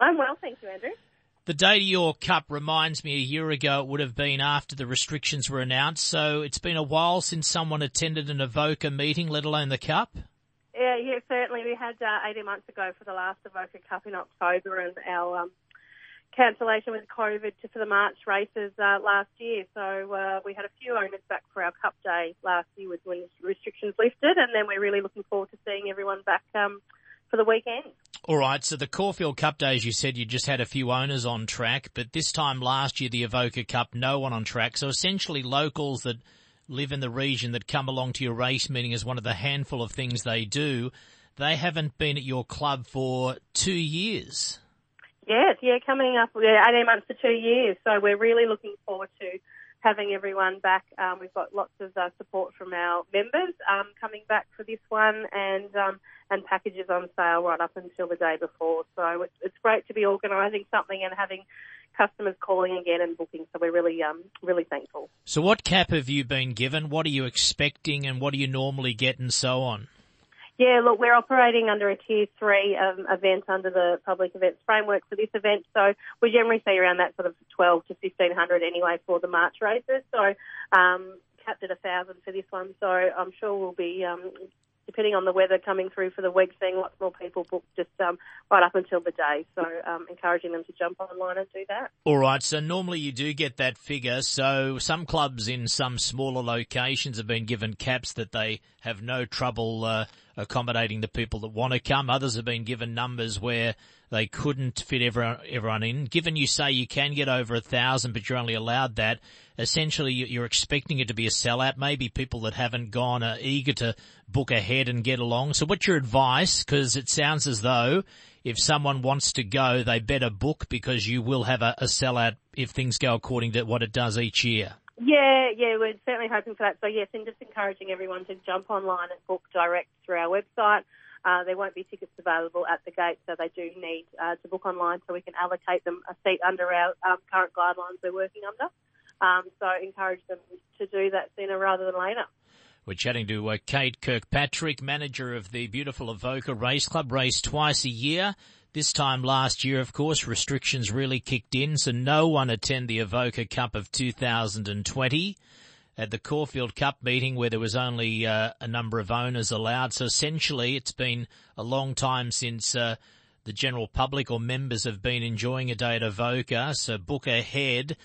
I'm well, thank you, Andrew. The date of your cup reminds me a year ago it would have been after the restrictions were announced, so it's been a while since someone attended an Avoca meeting, let alone the cup. Yeah, yeah, certainly. We had uh, 18 months ago for the last Avoca Cup in October, and our um, cancellation with COVID to, for the March races uh, last year. So uh, we had a few owners back for our Cup Day last year with when restrictions lifted, and then we're really looking forward to seeing everyone back um, for the weekend. All right, so the Caulfield Cup Days, you said you just had a few owners on track, but this time last year, the Avoca Cup, no one on track. So essentially locals that live in the region that come along to your race meeting as one of the handful of things they do, they haven't been at your club for two years. Yes, yeah, coming up, yeah, 18 months to two years. So we're really looking forward to having everyone back. Um, we've got lots of uh, support from our members um, coming back for this one, and um, and packages on sale right up until the day before. So it's, it's great to be organising something and having customers calling again and booking. So we're really um, really thankful. So what cap have you been given? What are you expecting, and what do you normally get, and so on? Yeah, look, we're operating under a tier three um, event under the public events framework for this event. So we generally see around that sort of 12 to 1500 anyway for the March races. So um, capped at a thousand for this one. So I'm sure we'll be um, depending on the weather coming through for the week, seeing lots more people book just um, right up until the day. So um, encouraging them to jump online and do that. All right. So normally you do get that figure. So some clubs in some smaller locations have been given caps that they have no trouble uh, accommodating the people that want to come. Others have been given numbers where they couldn't fit everyone, everyone in. Given you say you can get over a thousand, but you're only allowed that, essentially you're expecting it to be a sellout. Maybe people that haven't gone are eager to book ahead and get along. So what's your advice? Cause it sounds as though if someone wants to go, they better book because you will have a, a sellout if things go according to what it does each year. Yeah, yeah, we're certainly hoping for that. So yes, and just encouraging everyone to jump online and book direct through our website. Uh, there won't be tickets available at the gate, so they do need uh, to book online so we can allocate them a seat under our um, current guidelines we're working under. Um, so encourage them to do that sooner rather than later. We're chatting to uh, Kate Kirkpatrick, manager of the beautiful Avoca Race Club, race twice a year. This time last year, of course, restrictions really kicked in, so no one attend the Avoca Cup of 2020 at the Caulfield Cup meeting where there was only uh, a number of owners allowed. So essentially, it's been a long time since uh, the general public or members have been enjoying a day at Avoca. So book ahead.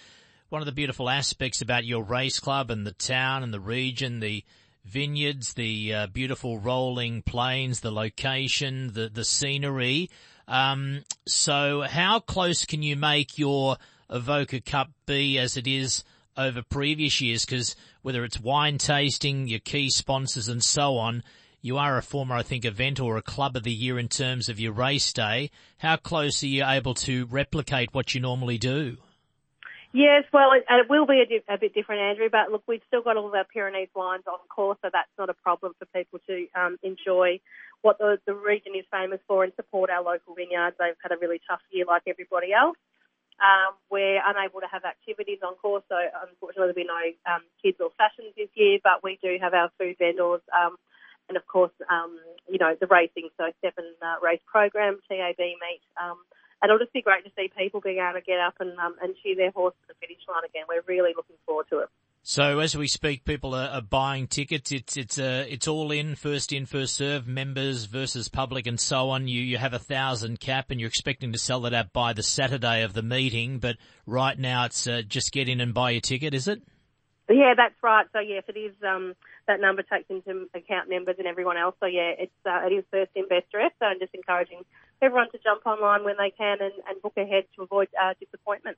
One of the beautiful aspects about your race club and the town and the region, the vineyards, the uh, beautiful rolling plains, the location, the the scenery. Um, so, how close can you make your Avoca Cup be as it is over previous years? Because whether it's wine tasting, your key sponsors, and so on, you are a former, I think, event or a club of the year in terms of your race day. How close are you able to replicate what you normally do? Yes, well, it, it will be a, di- a, bit different, Andrew. But look, we've still got all of our Pyrenees wines on course, so that's not a problem for people to um, enjoy what the, the region is famous for and support our local vineyards. They've had a really tough year, like everybody else. Um, we're unable to have activities on course, so unfortunately there'll be no um, kids or fashions this year. But we do have our food vendors. Um, and of course, um, you know, the racing, so seven uh, race program, TAB meet, um, it'll just be great to see people being able to get up and um, and cheer their horse to the finish line again. We're really looking forward to it. So as we speak, people are, are buying tickets. It's it's uh, it's all in, first in, first serve, members versus public, and so on. You you have a thousand cap, and you're expecting to sell that out by the Saturday of the meeting. But right now, it's uh, just get in and buy your ticket, is it? Yeah, that's right. So yes, it is. Um, that number takes into account members and everyone else. So yeah, it's uh, it is first in, best dressed. So I'm just encouraging everyone to jump online when they can and, and book ahead to avoid uh, disappointment.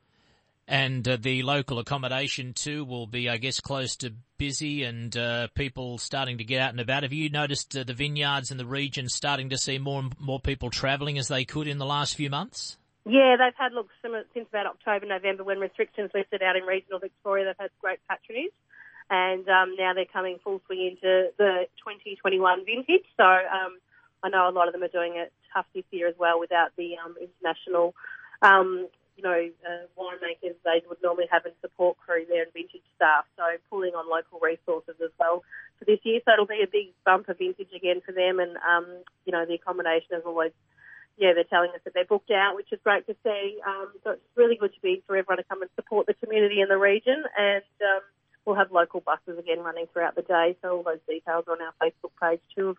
And uh, the local accommodation too will be, I guess, close to busy and uh, people starting to get out and about. Have you noticed uh, the vineyards in the region starting to see more and more people travelling as they could in the last few months? Yeah, they've had look since about October, November when restrictions lifted out in regional Victoria. They've had great patronage, and um, now they're coming full swing into the 2021 vintage. So um, I know a lot of them are doing it tough this year as well without the um, international, um, you know, uh, winemakers they would normally have in support crew there and vintage staff. So pulling on local resources as well for this year. So it'll be a big bump of vintage again for them. And, um, you know, the accommodation is always yeah, they're telling us that they're booked out, which is great to see. Um, so it's really good to be for everyone to come and support the community in the region, and um, we'll have local buses again running throughout the day. So all those details are on our Facebook page too. Of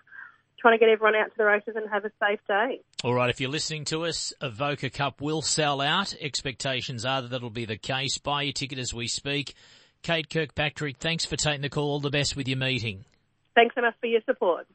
trying to get everyone out to the races and have a safe day. All right, if you're listening to us, Avoca Cup will sell out. Expectations are that that'll be the case. Buy your ticket as we speak. Kate Kirkpatrick, thanks for taking the call. All the best with your meeting. Thanks so much for your support.